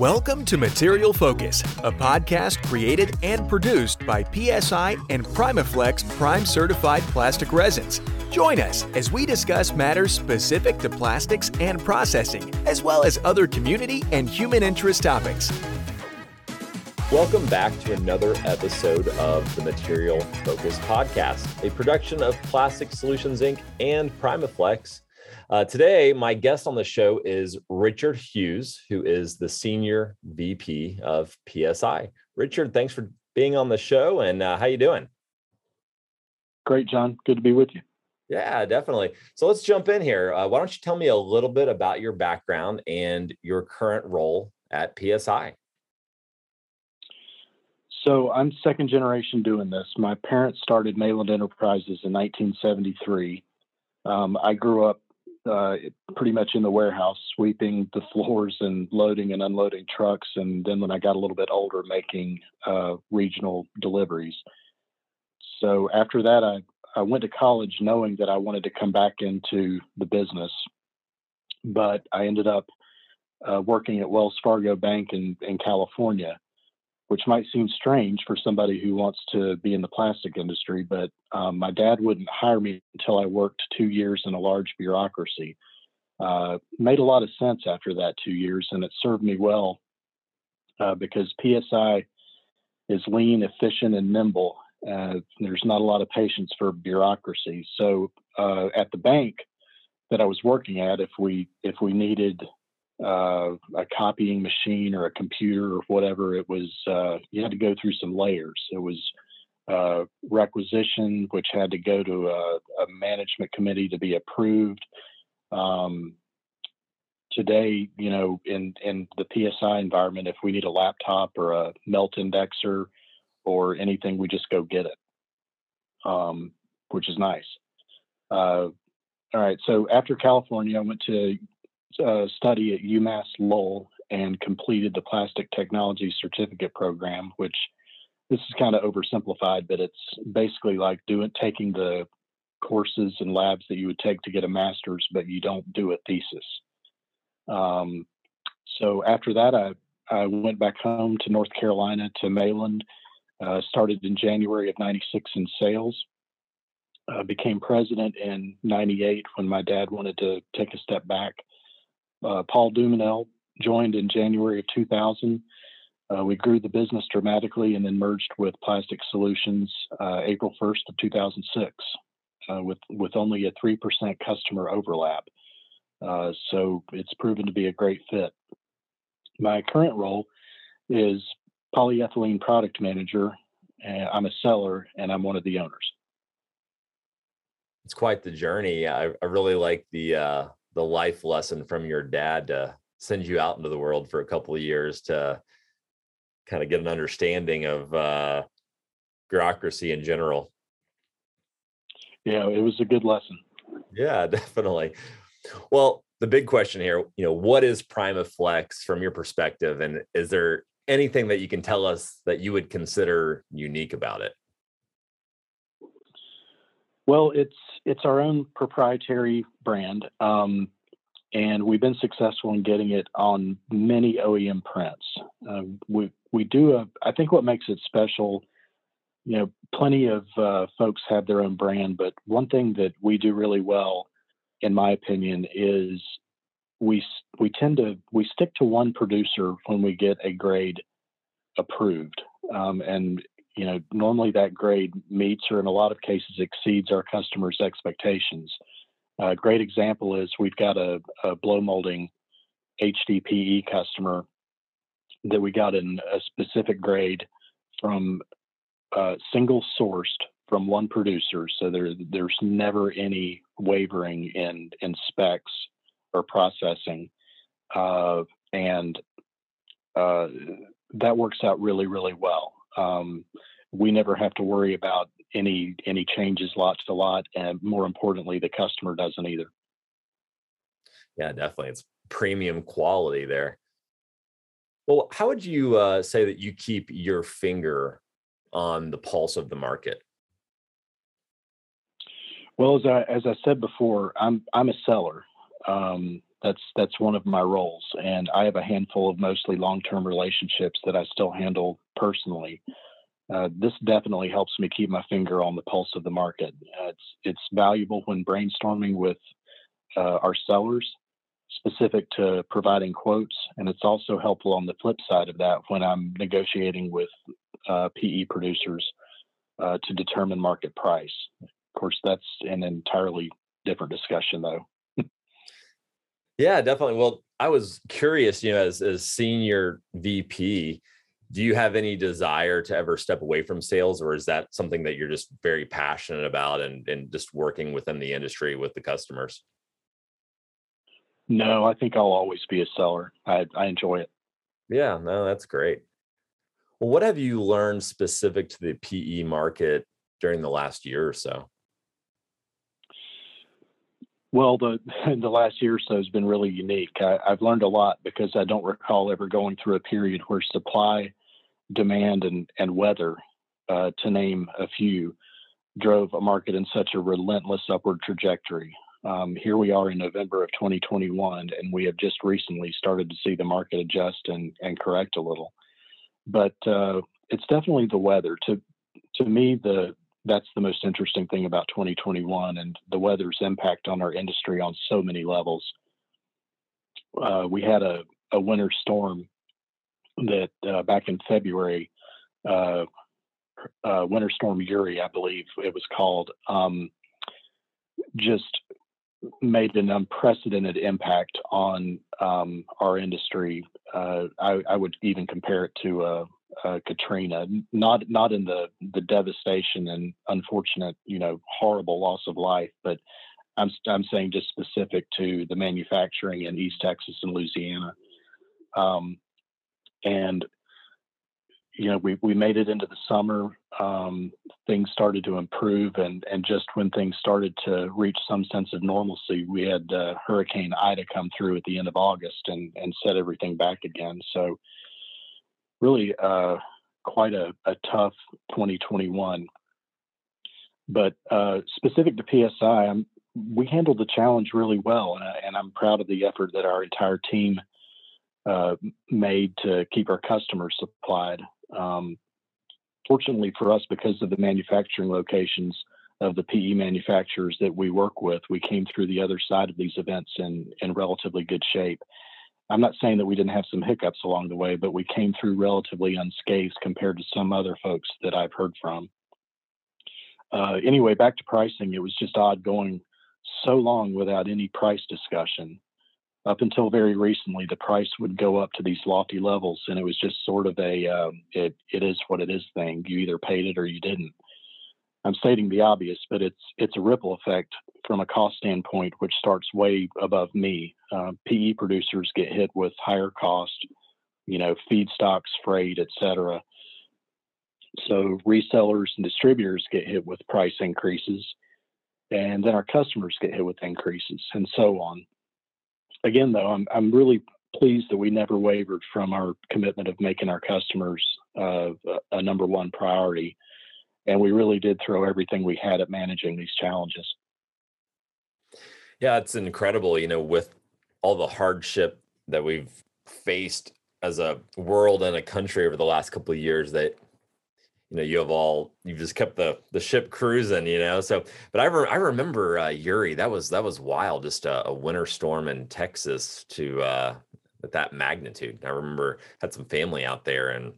Welcome to Material Focus, a podcast created and produced by PSI and Primaflex Prime Certified Plastic Resins. Join us as we discuss matters specific to plastics and processing, as well as other community and human interest topics. Welcome back to another episode of the Material Focus Podcast, a production of Plastic Solutions Inc. and Primaflex. Uh, today, my guest on the show is Richard Hughes, who is the Senior VP of PSI. Richard, thanks for being on the show, and uh, how you doing? Great, John. Good to be with you. Yeah, definitely. So let's jump in here. Uh, why don't you tell me a little bit about your background and your current role at PSI? So I'm second generation doing this. My parents started Mayland Enterprises in 1973. Um, I grew up uh, pretty much in the warehouse, sweeping the floors and loading and unloading trucks. And then when I got a little bit older, making uh, regional deliveries. So after that, I I went to college knowing that I wanted to come back into the business, but I ended up uh, working at Wells Fargo Bank in, in California, which might seem strange for somebody who wants to be in the plastic industry, but um, my dad wouldn't hire me until I worked two years in a large bureaucracy. Uh, made a lot of sense after that two years, and it served me well uh, because PSI is lean, efficient, and nimble, uh, there's not a lot of patience for bureaucracy. So uh, at the bank that I was working at, if we if we needed uh, a copying machine or a computer or whatever, it was uh, you had to go through some layers. It was uh, requisition, which had to go to a, a management committee to be approved. Um, today, you know, in in the PSI environment, if we need a laptop or a melt indexer or anything, we just go get it, um, which is nice. Uh, all right, so after California, I went to uh, study at UMass Lowell and completed the Plastic Technology Certificate Program, which this is kind of oversimplified, but it's basically like doing taking the courses and labs that you would take to get a master's, but you don't do a thesis. Um, so after that, I, I went back home to North Carolina to Mayland uh, started in January of 96 in sales. Uh, became president in 98 when my dad wanted to take a step back. Uh, Paul Dumanel joined in January of 2000. Uh, we grew the business dramatically and then merged with Plastic Solutions uh, April 1st of 2006 uh, with, with only a 3% customer overlap. so it's proven to be a great fit. My current role is polyethylene product manager. And I'm a seller and I'm one of the owners. It's quite the journey. I, I really like the uh, the life lesson from your dad to send you out into the world for a couple of years to kind of get an understanding of uh, bureaucracy in general. Yeah, it was a good lesson. Yeah, definitely. Well, the big question here, you know, what is Primaflex from your perspective, and is there anything that you can tell us that you would consider unique about it? Well, it's it's our own proprietary brand, um, and we've been successful in getting it on many OEM prints. Uh, we we do a. I think what makes it special, you know, plenty of uh, folks have their own brand, but one thing that we do really well, in my opinion, is we we tend to we stick to one producer when we get a grade approved, um, and you know normally that grade meets or in a lot of cases exceeds our customers' expectations. A great example is we've got a, a blow molding HDPE customer that we got in a specific grade from uh, single sourced from one producer, so there there's never any wavering in in specs or processing. Uh, and uh, that works out really, really well. Um, we never have to worry about any any changes lot to lot, and more importantly, the customer doesn't either. Yeah, definitely, it's premium quality there. Well, how would you uh, say that you keep your finger on the pulse of the market? Well, as I as I said before, I'm I'm a seller, um, That's that's one of my roles, and I have a handful of mostly long-term relationships that I still handle personally. Uh, this definitely helps me keep my finger on the pulse of the market. Uh, it's it's valuable when brainstorming with uh, our sellers, specific to providing quotes, and it's also helpful on the flip side of that when I'm negotiating with uh, PE producers uh, to determine market price. Of course, that's an entirely different discussion, though. Yeah, definitely. Well, I was curious, you know, as as senior VP do you have any desire to ever step away from sales or is that something that you're just very passionate about and, and just working within the industry with the customers? No i think i'll always be a seller. I, I enjoy it. Yeah no that's great. Well what have you learned specific to the pe market during the last year or so well, the the last year or so has been really unique. I, have learned a lot because I don't recall ever going through a period where supply demand and, and weather, uh, to name a few, drove a market in such a relentless upward trajectory. Um, here we are in November of 2021, and we have just recently started to see the market adjust and, and correct a little. But uh, it's definitely the weather. To to me, the that's the most interesting thing about 2021 and the weather's impact on our industry on so many levels. Uh, we had a, a winter storm that uh, back in February, uh, uh, Winter Storm Uri, I believe it was called, um, just made an unprecedented impact on um, our industry. Uh, I, I, would even compare it to uh, Katrina, not not in the the devastation and unfortunate, you know, horrible loss of life, but I'm I'm saying just specific to the manufacturing in East Texas and Louisiana. Um, and you know we we made it into the summer um, things started to improve and and just when things started to reach some sense of normalcy we had uh, hurricane ida come through at the end of august and and set everything back again so really uh, quite a, a tough 2021 but uh, specific to psi I'm, we handled the challenge really well and, I, i'm proud of the effort that our entire team uh, made to keep our customers supplied. Um, fortunately for us, because of the manufacturing locations of the PE manufacturers that we work with, we came through the other side of these events in, in relatively good shape. I'm not saying that we didn't have some hiccups along the way, but we came through relatively unscathed compared to some other folks that I've heard from. Uh, anyway, back to pricing, it was just odd going so long without any price discussion up until very recently, the price would go up to these lofty levels, and it was just sort of a um, it it is what it is thing. You either paid it or you didn't. I'm stating the obvious, but it's it's a ripple effect from a cost standpoint, which starts way above me. Uh, PE producers get hit with higher cost, you know, feedstocks, freight, etc. So resellers and distributors get hit with price increases, and then our customers get hit with increases, and so on again, though, I'm I'm really pleased that we never wavered from our commitment of making our customers uh, a number one priority, and we really did throw everything we had at managing these challenges. Yeah, it's incredible. You know, with all the hardship that we've faced as a world and a country over the last couple of years, that you know you have all you've just kept the the ship cruising you know so but i, re- I remember uh, uri that was that was wild just a, a winter storm in texas to uh at that magnitude i remember had some family out there and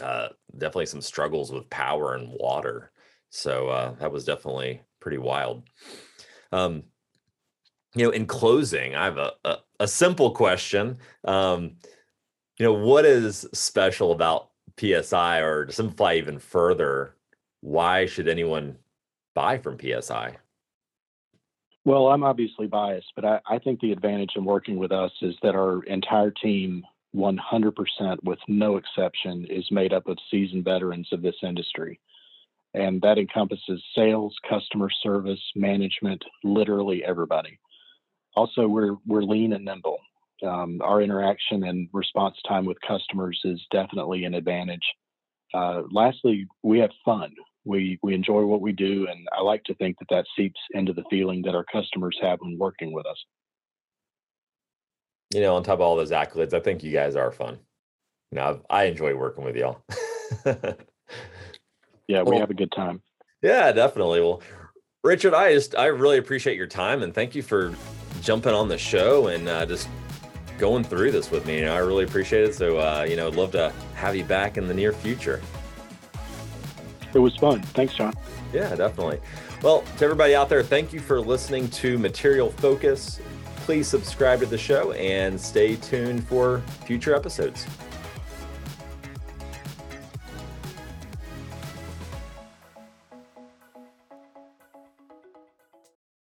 uh definitely some struggles with power and water. So uh that was definitely pretty wild. Um you know in closing i have a, a, a simple question. Um you know what is special about PSI or to simplify even further, why should anyone buy from PSI? Well, I'm obviously biased, but I, I think the advantage in working with us is that our entire team, 100% with no exception, is made up of seasoned veterans of this industry. And that encompasses sales, customer service, management, literally everybody. Also, we're, we're lean and nimble um, our interaction and response time with customers is definitely an advantage. Uh, lastly, we have fun. We we enjoy what we do, and I like to think that that seeps into the feeling that our customers have when working with us. You know, on top of all those accolades, I think you guys are fun. You know, I've, I enjoy working with y'all. yeah, we well, have a good time. Yeah, definitely. Well, Richard, I just I really appreciate your time and thank you for jumping on the show and uh, just going through this with me. You know, I really appreciate it. So, uh, you know, I'd love to have you back in the near future. It was fun. Thanks, John. Yeah, definitely. Well, to everybody out there, thank you for listening to Material Focus. Please subscribe to the show and stay tuned for future episodes.